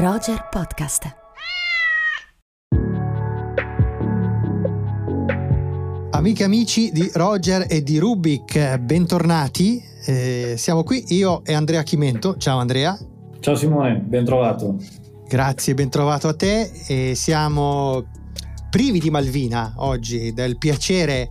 Roger Podcast. Amiche e amici di Roger e di Rubik, bentornati. Eh, siamo qui io e Andrea Chimento. Ciao Andrea. Ciao Simone, ben trovato. Grazie, ben trovato a te. E siamo privi di Malvina oggi, del piacere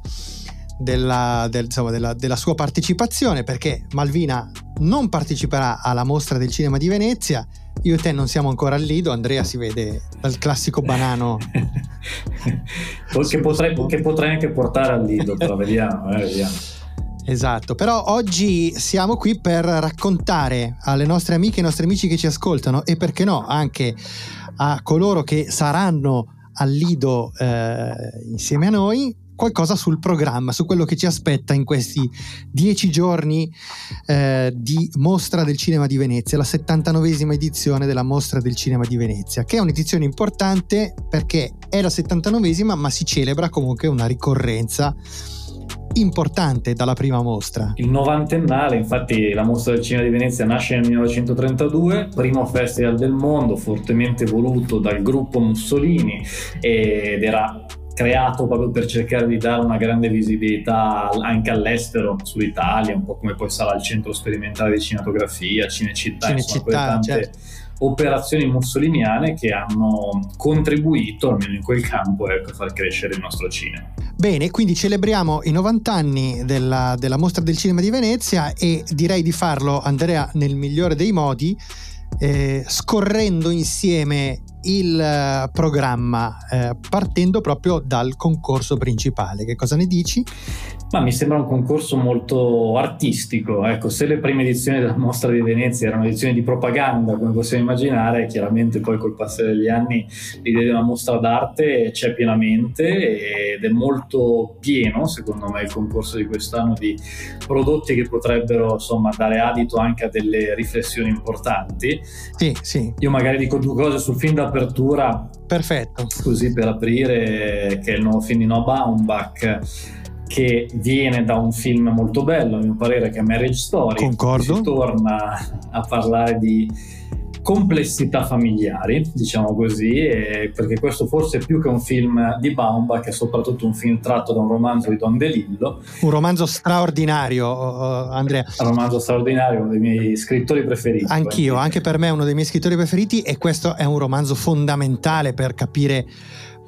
della, del, insomma, della, della sua partecipazione, perché Malvina non parteciperà alla mostra del cinema di Venezia io e te non siamo ancora al Lido, Andrea si vede dal classico banano. che, potrei, che, potrei, anche portare al Lido, però vediamo, eh, vediamo. Esatto, però oggi siamo qui per raccontare alle nostre amiche e ai nostri amici che ci ascoltano e perché no anche a coloro che saranno al Lido eh, insieme a noi qualcosa sul programma, su quello che ci aspetta in questi dieci giorni eh, di Mostra del Cinema di Venezia, la 79esima edizione della Mostra del Cinema di Venezia, che è un'edizione importante perché è la 79esima, ma si celebra comunque una ricorrenza importante dalla prima mostra. Il novantennale, infatti la mostra del cinema di Venezia nasce nel 1932, primo festival del mondo fortemente voluto dal gruppo Mussolini ed era creato proprio per cercare di dare una grande visibilità anche all'estero sull'Italia, un po' come poi sarà il centro sperimentale di cinematografia, Cinecittà, Cinecittà insomma, tante certo. operazioni mussoliniane che hanno contribuito, almeno in quel campo, ecco, a far crescere il nostro cinema. Bene, quindi celebriamo i 90 anni della, della Mostra del Cinema di Venezia e direi di farlo, Andrea, nel migliore dei modi, eh, scorrendo insieme il eh, programma eh, partendo proprio dal concorso principale. Che cosa ne dici? Ma mi sembra un concorso molto artistico. Ecco, se le prime edizioni della mostra di Venezia erano edizioni di propaganda, come possiamo immaginare, chiaramente poi col passare degli anni l'idea di una mostra d'arte c'è pienamente ed è molto pieno, secondo me, il concorso di quest'anno di prodotti che potrebbero insomma dare adito anche a delle riflessioni importanti. Sì, sì. Io magari dico due cose sul film d'apertura. Perfetto. Così per aprire, che è il nuovo film di Noah Baumbach che viene da un film molto bello, a mio parere, che è Marriage Story. Concordo. Si torna a parlare di complessità familiari, diciamo così, perché questo forse più che un film di Baumbach è soprattutto un film tratto da un romanzo di Don DeLillo. Un romanzo straordinario, uh, Andrea. Un romanzo straordinario, uno dei miei scrittori preferiti. Anch'io, anche per me è uno dei miei scrittori preferiti e questo è un romanzo fondamentale per capire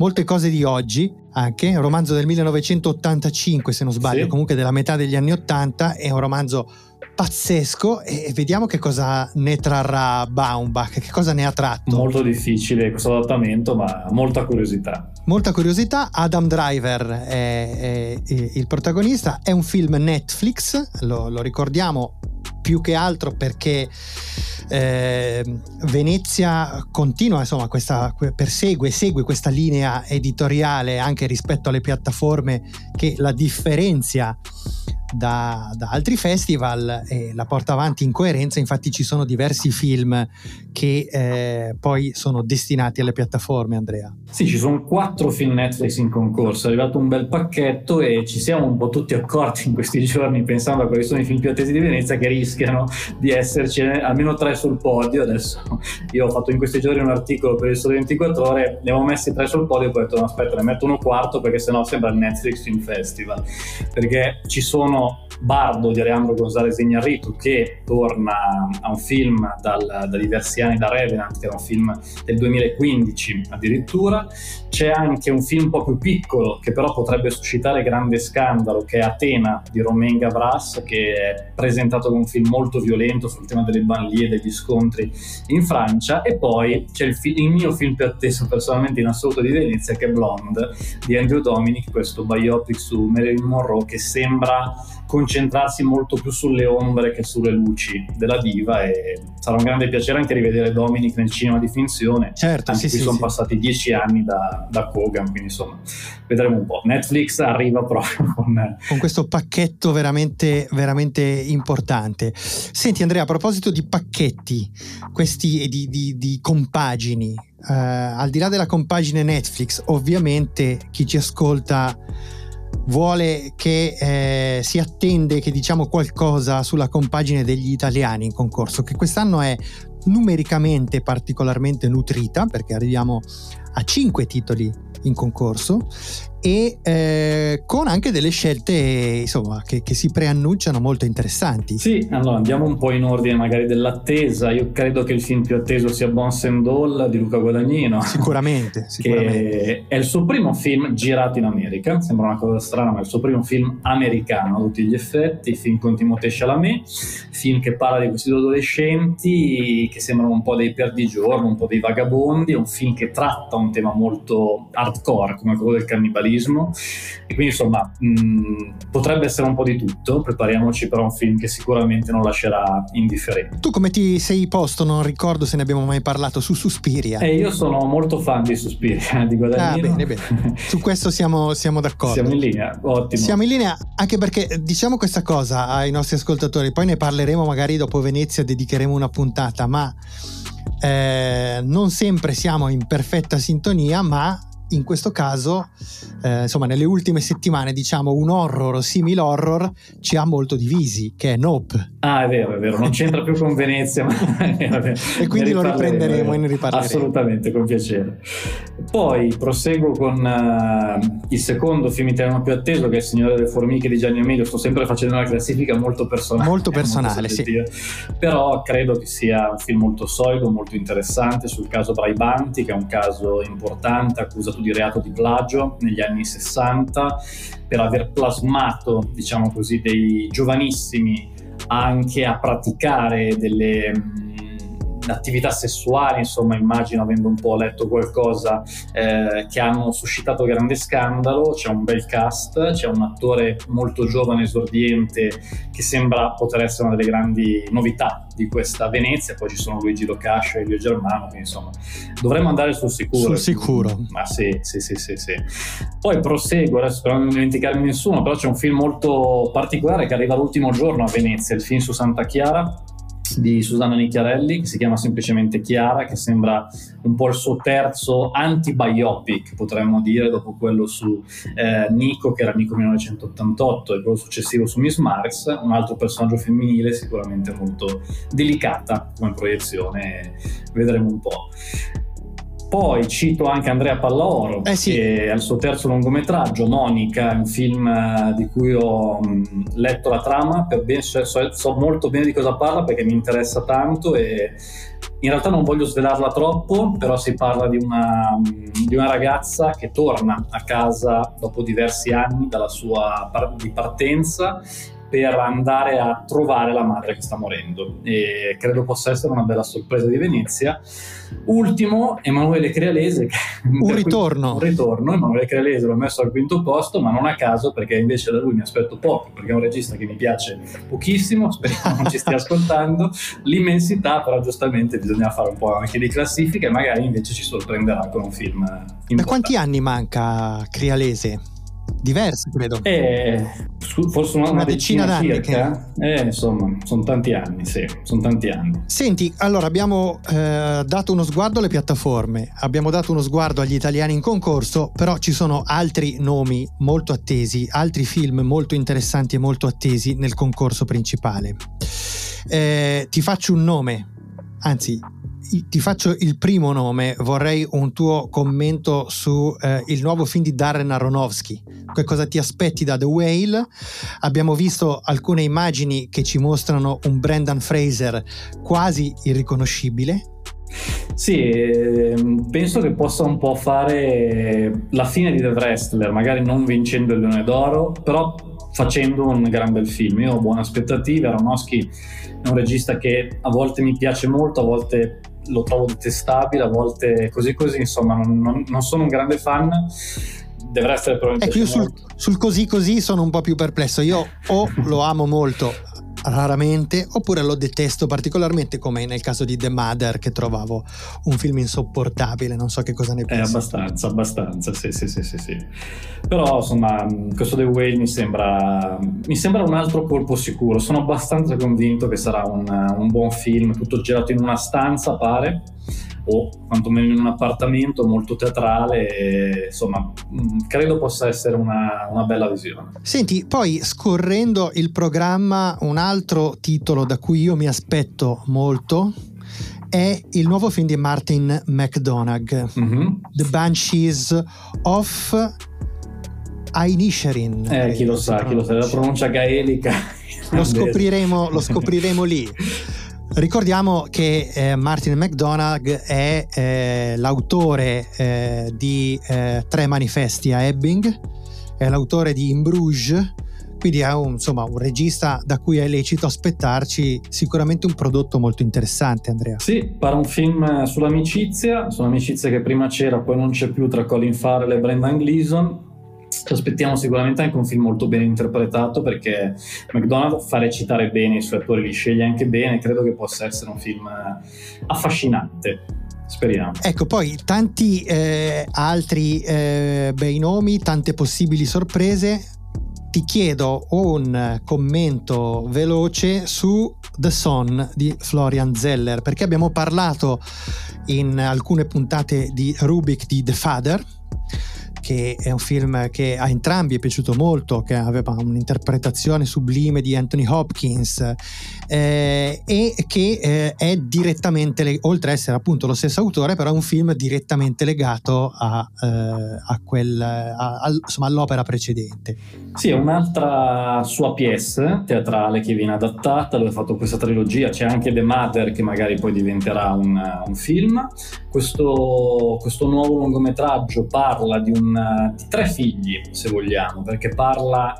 molte cose di oggi, anche, un romanzo del 1985 se non sbaglio, sì. comunque della metà degli anni 80, è un romanzo pazzesco e vediamo che cosa ne trarrà Baumbach, che cosa ne ha tratto. Molto difficile questo adattamento, ma molta curiosità. Molta curiosità, Adam Driver è, è, è il protagonista, è un film Netflix, lo, lo ricordiamo più che altro perché eh, Venezia continua, insomma, questa, persegue, segue questa linea editoriale anche rispetto alle piattaforme che la differenzia da, da, altri festival e la porta avanti in coerenza, infatti ci sono diversi film che eh, poi sono destinati alle piattaforme, Andrea. Sì, ci sono quattro film Netflix in concorso, è arrivato un bel pacchetto e ci siamo un po' tutti accorti in questi giorni pensando a quali sono i film più attesi di Venezia che rischiano di esserci almeno tre sul podio. Adesso io ho fatto in questi giorni un articolo per il Sole 24 ore, ne avevo messi tre sul podio e poi ho detto no aspetta ne metto uno quarto perché sennò sembra il Netflix Film Festival, perché ci sono Bardo di Alejandro González Iñárritu che torna a un film dal, da diversi anni da Revenant che era un film del 2015 addirittura. C'è anche un film un po' più piccolo che però potrebbe suscitare grande scandalo che è Atena di Romain Gavras che è presentato come un film molto violento sul tema delle banlieue e degli scontri in Francia. E poi c'è il, fi- il mio film più atteso personalmente in assoluto di Venezia che è Blonde di Andrew Dominic questo biopic su Marilyn Monroe che sembra concentrarsi molto più sulle ombre che sulle luci della diva e sarà un grande piacere anche rivedere Dominic nel cinema di finzione. Certo, anche sì, qui sì, sono sì. passati dieci anni da, da Kogan, quindi insomma vedremo un po'. Netflix arriva proprio con... con questo pacchetto veramente, veramente importante. Senti Andrea, a proposito di pacchetti, questi di, di, di compagini, eh, al di là della compagine Netflix, ovviamente chi ci ascolta vuole che eh, si attende che diciamo qualcosa sulla compagine degli italiani in concorso, che quest'anno è numericamente particolarmente nutrita perché arriviamo a 5 titoli in concorso e eh, con anche delle scelte insomma, che, che, si preannunciano molto interessanti. Sì, allora andiamo un po' in ordine magari dell'attesa. Io credo che il film più atteso sia Bones and All di Luca Guadagnino. Sicuramente, sicuramente. Che è il suo primo film girato in America. Sembra una cosa strana, ma è il suo primo film americano a tutti gli effetti. Film con Timothée Chalamet, film che parla di questi due adolescenti che sembrano un po' dei perdigiorno, un po' dei vagabondi. È un film che tratta un tema molto hardcore come quello del cannibalismo giornalismo e quindi insomma mh, potrebbe essere un po' di tutto, prepariamoci per un film che sicuramente non lascerà indifferente. Tu come ti sei posto, non ricordo se ne abbiamo mai parlato, su Suspiria? Eh, io sono molto fan di Suspiria, di Guadagnino. Ah, bene, bene. su questo siamo, siamo d'accordo. Siamo in linea, ottimo. Siamo in linea anche perché diciamo questa cosa ai nostri ascoltatori, poi ne parleremo magari dopo Venezia, dedicheremo una puntata, ma... Eh, non sempre siamo in perfetta sintonia, ma in questo caso, eh, insomma, nelle ultime settimane, diciamo, un horror o simil horror ci ha molto divisi, che è Nope. Ah, è vero, è vero, non c'entra più con Venezia, ma e quindi lo riprenderemo e ne riparleremo. Assolutamente, con piacere. Poi proseguo con uh, il secondo film italiano più atteso, che è Il Signore delle Formiche di Gianni Emilio. Sto sempre facendo una classifica molto personale. Molto personale, molto sì. Però credo che sia un film molto solido, molto interessante sul caso Braibanti, che è un caso importante, accusato di reato di plagio negli anni 60 per aver plasmato, diciamo così, dei giovanissimi anche a praticare delle attività sessuali, insomma, immagino avendo un po' letto qualcosa eh, che hanno suscitato grande scandalo. C'è un bel cast, c'è un attore molto giovane, esordiente, che sembra poter essere una delle grandi novità di questa Venezia. Poi ci sono Luigi Locascio e Elio Germano, quindi insomma dovremmo andare sul sicuro. Sul sicuro. Ma sì, sì, sì, sì, sì. Poi proseguo, adesso per non dimenticarmi nessuno, però c'è un film molto particolare che arriva l'ultimo giorno a Venezia, il film su Santa Chiara di Susanna Nicchiarelli che si chiama semplicemente Chiara che sembra un po' il suo terzo anti-biopic potremmo dire dopo quello su eh, Nico che era Nico 1988 e quello successivo su Miss Marx un altro personaggio femminile sicuramente molto delicata come proiezione vedremo un po' Poi cito anche Andrea Pallaoro, eh sì. che è il suo terzo lungometraggio, Monica, un film eh, di cui ho mm, letto la trama, ben, so, so, molto bene di cosa parla perché mi interessa tanto e in realtà non voglio svelarla troppo, però si parla di una, mm, di una ragazza che torna a casa dopo diversi anni dalla sua par- di partenza per andare a trovare la madre che sta morendo e credo possa essere una bella sorpresa di Venezia. Ultimo, Emanuele Crealese. Un ritorno. Un ritorno, Emanuele Crealese l'ho messo al quinto posto, ma non a caso perché invece da lui mi aspetto poco, perché è un regista che mi piace pochissimo, speriamo non ci stia ascoltando, l'immensità, però giustamente bisogna fare un po' anche di classifica e magari invece ci sorprenderà con un film. Importante. Da quanti anni manca Crialese? Diverse, credo. Eh, forse una, una decina, decina d'anni. Circa. Che... Eh, insomma, sono tanti anni, sì, sono tanti anni. Senti, allora abbiamo eh, dato uno sguardo alle piattaforme, abbiamo dato uno sguardo agli italiani in concorso, però ci sono altri nomi molto attesi, altri film molto interessanti e molto attesi nel concorso principale. Eh, ti faccio un nome, anzi ti faccio il primo nome, vorrei un tuo commento su eh, il nuovo film di Darren Aronofsky. Che cosa ti aspetti da The Whale? Abbiamo visto alcune immagini che ci mostrano un Brendan Fraser quasi irriconoscibile. Sì, ehm, penso che possa un po' fare la fine di The Wrestler, magari non vincendo il Leone d'Oro, però facendo un gran bel film. Io ho buone aspettative, Aronofsky è un regista che a volte mi piace molto, a volte lo trovo detestabile, a volte così così, insomma non, non, non sono un grande fan dovrà essere probabilmente. Ecco, io sul, sul, così così sono un po' più perplesso. Io o lo amo molto raramente oppure lo detesto particolarmente come nel caso di The Mother che trovavo un film insopportabile non so che cosa ne pensi è abbastanza abbastanza sì sì sì sì, sì. però insomma questo The Whale mi sembra mi sembra un altro colpo sicuro sono abbastanza convinto che sarà un, un buon film tutto girato in una stanza pare o quantomeno in un appartamento molto teatrale, e, insomma, mm, credo possa essere una, una, bella visione. Senti, poi scorrendo il programma, un altro titolo da cui io mi aspetto molto è il nuovo film di Martin McDonagh, mm-hmm. The Banshees of Ainisherin. Eh, chi lo sa, chi lo sa, la pronuncia gaelica. Lo scopriremo, lo scopriremo lì. Ricordiamo che eh, Martin McDonagh è eh, l'autore eh, di eh, tre manifesti a Ebbing, è l'autore di In Bruges, quindi è un, insomma, un regista da cui è lecito aspettarci sicuramente un prodotto molto interessante, Andrea. Sì, pare un film sull'amicizia, sull'amicizia che prima c'era, poi non c'è più tra Colin Farrell e Brendan Gleeson ci aspettiamo sicuramente anche un film molto ben interpretato perché McDonald fa recitare bene i suoi attori, li sceglie anche bene, credo che possa essere un film affascinante. Speriamo. Ecco, poi tanti eh, altri eh, bei nomi, tante possibili sorprese. Ti chiedo un commento veloce su The Son di Florian Zeller, perché abbiamo parlato in alcune puntate di Rubik di The Father che è un film che a entrambi è piaciuto molto, che aveva un'interpretazione sublime di Anthony Hopkins eh, e che eh, è direttamente, oltre ad essere appunto lo stesso autore, però è un film direttamente legato a, eh, a quel, a, a, insomma, all'opera precedente. Sì, è un'altra sua pièce teatrale che viene adattata, dove ha fatto questa trilogia, c'è anche The Mother che magari poi diventerà un, un film. Questo, questo nuovo lungometraggio parla di un di tre figli, se vogliamo, perché parla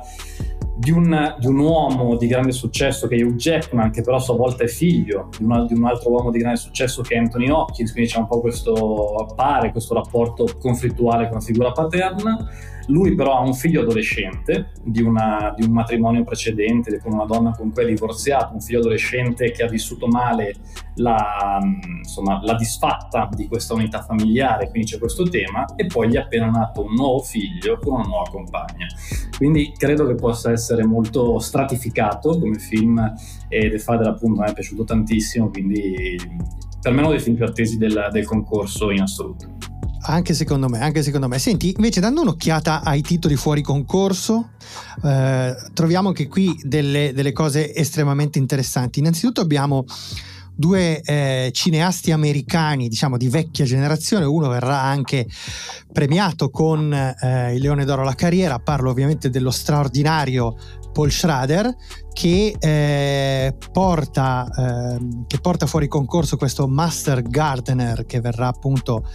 di un, di un, uomo di grande successo che è Hugh Jackman, che però a sua volta è figlio di un, di un, altro uomo di grande successo che è Anthony Hopkins, quindi c'è un po' questo appare, questo rapporto conflittuale con la figura paterna lui però ha un figlio adolescente di, una, di un matrimonio precedente con una donna con cui è divorziato, un figlio adolescente che ha vissuto male la, insomma, la disfatta di questa unità familiare, quindi c'è questo tema, e poi gli è appena nato un nuovo figlio con una nuova compagna. Quindi credo che possa essere molto stratificato come film e The Father appunto mi è piaciuto tantissimo, quindi per me è uno dei film più attesi del, del concorso in assoluto. Anche secondo me, anche secondo me. Senti, invece dando un'occhiata ai titoli fuori concorso, eh, troviamo che qui delle, delle, cose estremamente interessanti. Innanzitutto abbiamo due eh, cineasti americani, diciamo di vecchia generazione, uno verrà anche premiato con eh, il Leone d'Oro alla carriera, parlo ovviamente dello straordinario Paul Schrader che, eh, porta, eh, che porta fuori concorso questo Master Gardener che verrà appunto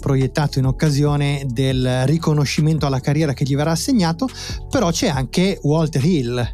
proiettato in occasione del riconoscimento alla carriera che gli verrà assegnato, però c'è anche Walter Hill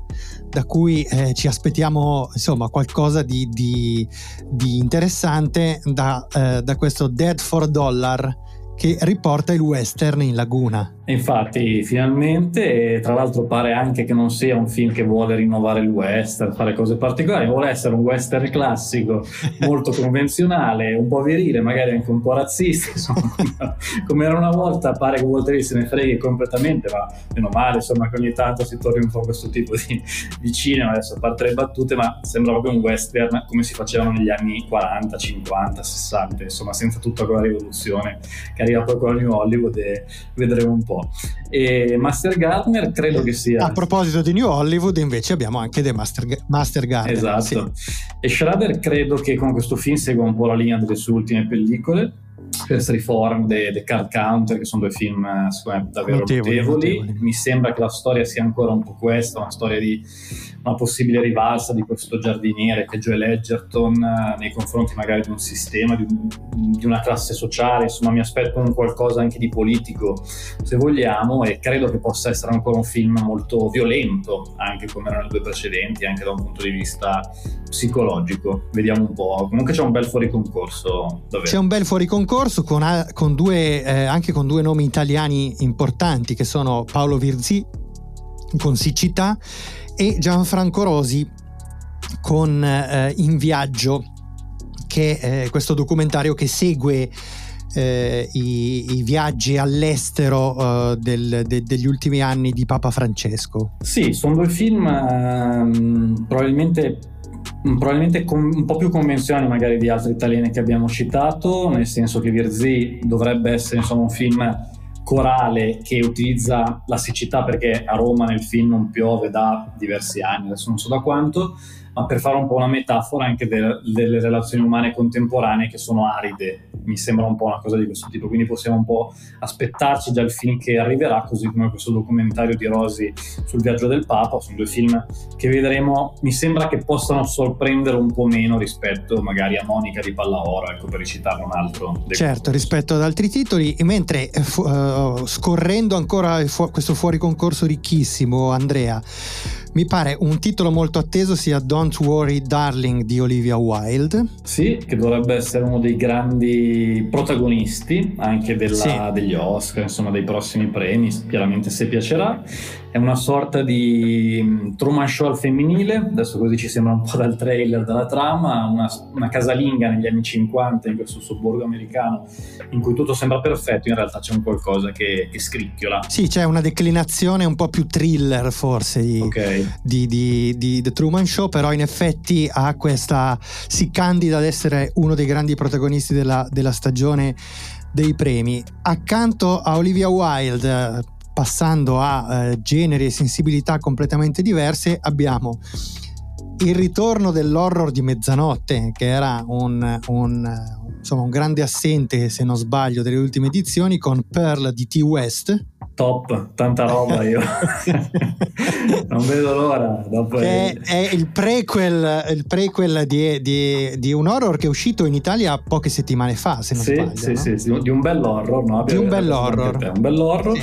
da cui eh, ci aspettiamo insomma qualcosa di, di, di interessante da, eh, da questo Dead for Dollar che riporta il western in laguna. Infatti, finalmente, tra l'altro pare anche che non sia un film che vuole rinnovare il western, fare cose particolari, vuole essere un western classico, molto convenzionale, un po' virile, magari anche un po' razzista, insomma, come era una volta, pare che Hill se ne freghi completamente, ma meno male, insomma, che ogni tanto si torni un po' a questo tipo di, di cinema, adesso a parte le battute, ma sembra proprio un western come si facevano negli anni 40, 50, 60, insomma, senza tutta quella rivoluzione che arriva poi con la New Hollywood e vedremo un po' po'. E Master Gardener credo che sia... A proposito di New Hollywood invece abbiamo anche The Master, Master Gardener. Esatto. Sì. E Schrader credo che con questo film segua un po' la linea delle sue ultime pellicole First Reform e The Card Counter, che sono due film me, davvero notevoli, notevoli. notevoli. Mi sembra che la storia sia ancora un po' questa, una storia di una possibile rivalsa di questo giardiniere che è Joel Edgerton eh, nei confronti magari di un sistema, di, un, di, una classe sociale, insomma mi aspetto un qualcosa anche di politico se vogliamo e credo che possa essere ancora un film molto violento, anche come erano i due precedenti, anche da un punto di vista psicologico. Vediamo un po'. Comunque c'è un bel fuori concorso. Davvero. C'è un bel fuori concorso con, con due, eh, anche con due nomi italiani importanti che sono Paolo Virzi con Siccità e Gianfranco Rosi con eh, In Viaggio, che è questo documentario che segue eh, i, i, viaggi all'estero eh, del, de, degli ultimi anni di Papa Francesco. Sì, sono due film ehm, probabilmente probabilmente un po' più convenzionali magari di altri italiani che abbiamo citato, nel senso che Virzi dovrebbe essere insomma, un film corale che utilizza la siccità perché a Roma nel film non piove da diversi anni, adesso non so da quanto, ma per fare un po' una metafora anche de- delle relazioni umane contemporanee che sono aride. Mi sembra un po' una cosa di questo tipo, quindi possiamo un po' aspettarci il film che arriverà, così come questo documentario di Rosi sul viaggio del Papa, sono due film che vedremo, mi sembra che possano sorprendere un po' meno rispetto magari a Monica di Pallaoro, ecco per ricitarne un altro. Certo, rispetto ad altri titoli, mentre uh, scorrendo ancora fu- questo fuori concorso ricchissimo, Andrea, mi pare un titolo molto atteso sia Don't Worry Darling di Olivia Wilde. Sì, che dovrebbe essere uno dei grandi protagonisti anche della, sì. degli Oscar, insomma dei prossimi premi, chiaramente se piacerà. È una sorta di mm, Truman Show al femminile, adesso così ci sembra un po' dal trailer, dalla trama, una, una casalinga negli anni 50 in questo sobborgo americano in cui tutto sembra perfetto, in realtà c'è un qualcosa che, che scricchiola. Sì, c'è una declinazione un po' più thriller forse di, okay. di, di, di The Truman Show, però in effetti ha questa, si candida ad essere uno dei grandi protagonisti della, della stagione dei premi. Accanto a Olivia Wilde, passando a eh, generi e sensibilità completamente diverse, abbiamo il ritorno dell'horror di mezzanotte, che era un, un, insomma, un grande assente, se non sbaglio, delle ultime edizioni, con Pearl di T. West top, tanta roba io. non vedo l'ora. Dopo è, è il prequel, il prequel di, di, di, un horror che è uscito in Italia poche settimane fa, se non sì, sbaglio. Sì, no? sì, sì, di un bel horror. No? Di un bel horror. Un bel horror,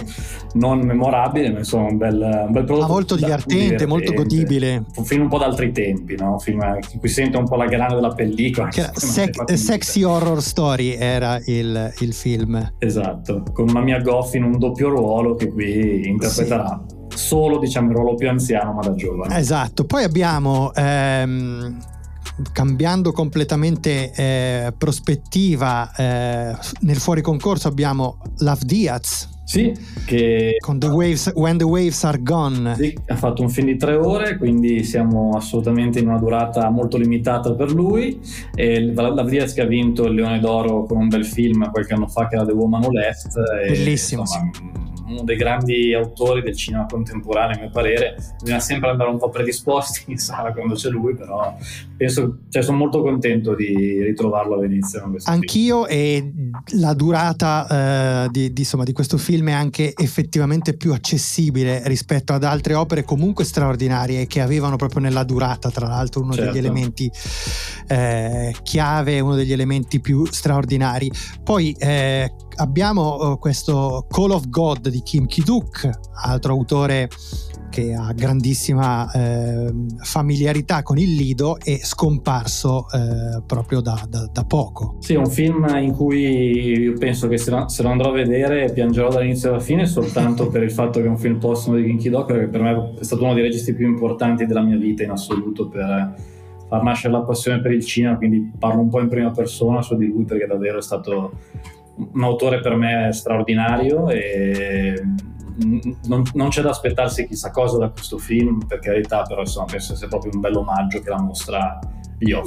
non memorabile, ma insomma un bel, un bel prodotto. Ma molto divertente, divertente, molto godibile. Un film un po' d'altri tempi, no? un film in cui sente un po' la grana della pellicola. Sec- sexy Horror Story era il, il film. Esatto, con una mia Goff in un doppio ruolo ruolo che qui interpreterà sì. solo diciamo il ruolo più anziano ma da giovane. Esatto, poi abbiamo ehm, cambiando completamente eh, prospettiva eh, nel fuori concorso abbiamo Love Diaz sì, che con the waves, When the Waves Are Gone. Sì, ha fatto un film di tre ore, quindi siamo assolutamente in una durata molto limitata per lui. E la Diaz che ha vinto il Leone d'Oro con un bel film qualche anno fa che era The Woman Who Left. Bellissimo. E, insomma, uno dei grandi autori del cinema contemporaneo, a mio parere. Bisogna sempre andare un po' predisposti in sala quando c'è lui, però penso, cioè, sono molto contento di ritrovarlo a Venezia. Anch'io film. e la durata eh, di, di, insomma, di, questo film è anche effettivamente più accessibile rispetto ad altre opere comunque straordinarie che avevano proprio nella durata, tra l'altro, uno certo. degli elementi eh, chiave, uno degli elementi più straordinari. Poi eh, abbiamo eh, questo Call of God di Kim Ki-duk, altro autore che ha grandissima eh, familiarità con il Lido e scomparso eh, proprio da, da, da, poco. Sì, è un film in cui io penso che se lo, se lo, andrò a vedere piangerò dall'inizio alla fine soltanto per il fatto che è un film postumo di Kinky Doc, perché per me è stato uno dei registi più importanti della mia vita in assoluto per far nascere la passione per il cinema, quindi parlo un po' in prima persona su di lui perché davvero è stato un autore per me straordinario e non, non, c'è da aspettarsi chissà cosa da questo film, per carità, però insomma, penso sia proprio un bel omaggio che la mostra.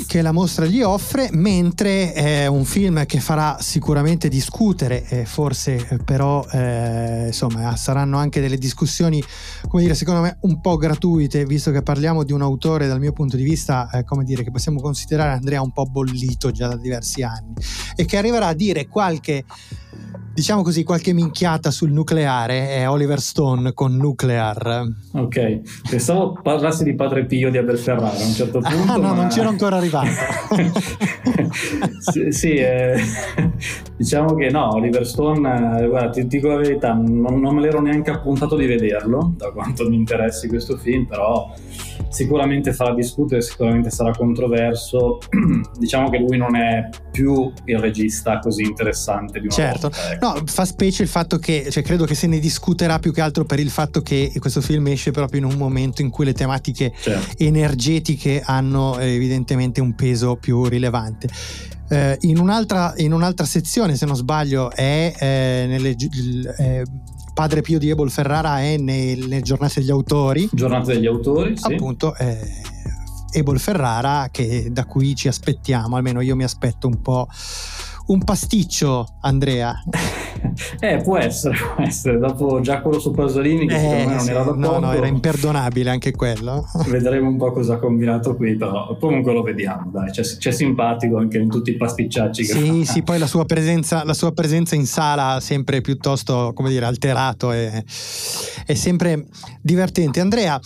Che la mostra gli offre, mentre è un film che farà sicuramente discutere, e forse eh, però eh, insomma saranno anche delle discussioni, come dire, secondo me un po' gratuite, visto che parliamo di un autore dal mio punto di vista, eh, come dire, che possiamo considerare Andrea un po' bollito già da diversi anni e che arriverà a dire qualche diciamo così, qualche minchiata sul nucleare è Oliver Stone con Nuclear. Ok, pensavo parlassi di Padre Pio di Abel Ferrara a un certo punto. Ah, no, ma... non c'ero ancora arrivato. sì, sì eh, diciamo che no, Oliver Stone, eh, guarda, ti dico la verità, non, non me l'ero neanche appuntato di vederlo, da quanto mi interessi questo film, però sicuramente farà discutere, sicuramente sarà controverso. diciamo che lui non è più il regista così interessante di una certo. volta. Ecco. No, fa specie il fatto che, cioè, credo che se ne discuterà più che altro per il fatto che questo film esce proprio in un momento in cui le tematiche certo. energetiche hanno eh, evidentemente un peso più rilevante. Eh, in, un'altra, in, un'altra, sezione, se non sbaglio, è eh, nelle, eh, Padre Pio di Ebol Ferrara è nelle giornate degli autori. Giornate degli autori, sì. Appunto, eh, Ebol Ferrara, che da cui ci aspettiamo, almeno io mi aspetto un po' un pasticcio, Andrea. Eh, può essere, può essere. Dopo già quello su Pasolini, che eh, secondo me non sì. era da poco. No, no, era imperdonabile anche quello. Vedremo un po' cosa ha combinato qui, però comunque lo vediamo, dai, c'è, c'è simpatico anche in tutti i pasticciacci che Sì, fa. sì, poi la sua, presenza, la sua presenza in sala sempre piuttosto, come dire, alterato e è sempre divertente. Andrea,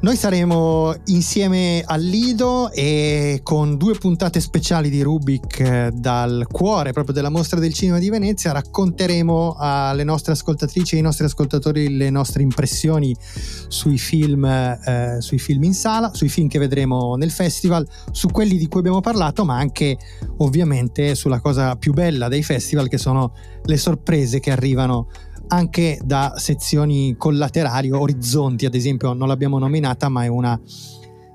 noi saremo insieme al Lido e con due puntate speciali di Rubik eh, dal cuore proprio della mostra del cinema di Venezia. Racconteremo alle nostre ascoltatrici e ai nostri ascoltatori le nostre impressioni sui film, eh, sui film in sala, sui film che vedremo nel festival, su quelli di cui abbiamo parlato, ma anche ovviamente sulla cosa più bella dei festival che sono le sorprese che arrivano anche da sezioni collaterali, orizzonti ad esempio non l'abbiamo nominata ma è una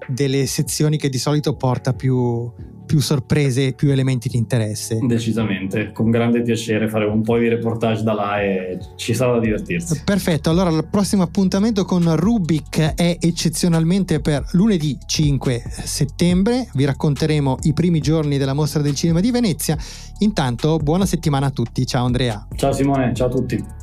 delle sezioni che di solito porta più, più sorprese, più elementi di interesse. Decisamente, con grande piacere faremo un po' di reportage da là e ci sarà da divertirsi. Perfetto, allora il prossimo appuntamento con Rubik è eccezionalmente per lunedì 5 settembre, vi racconteremo i primi giorni della mostra del cinema di Venezia. Intanto buona settimana a tutti, ciao Andrea. Ciao Simone, ciao a tutti.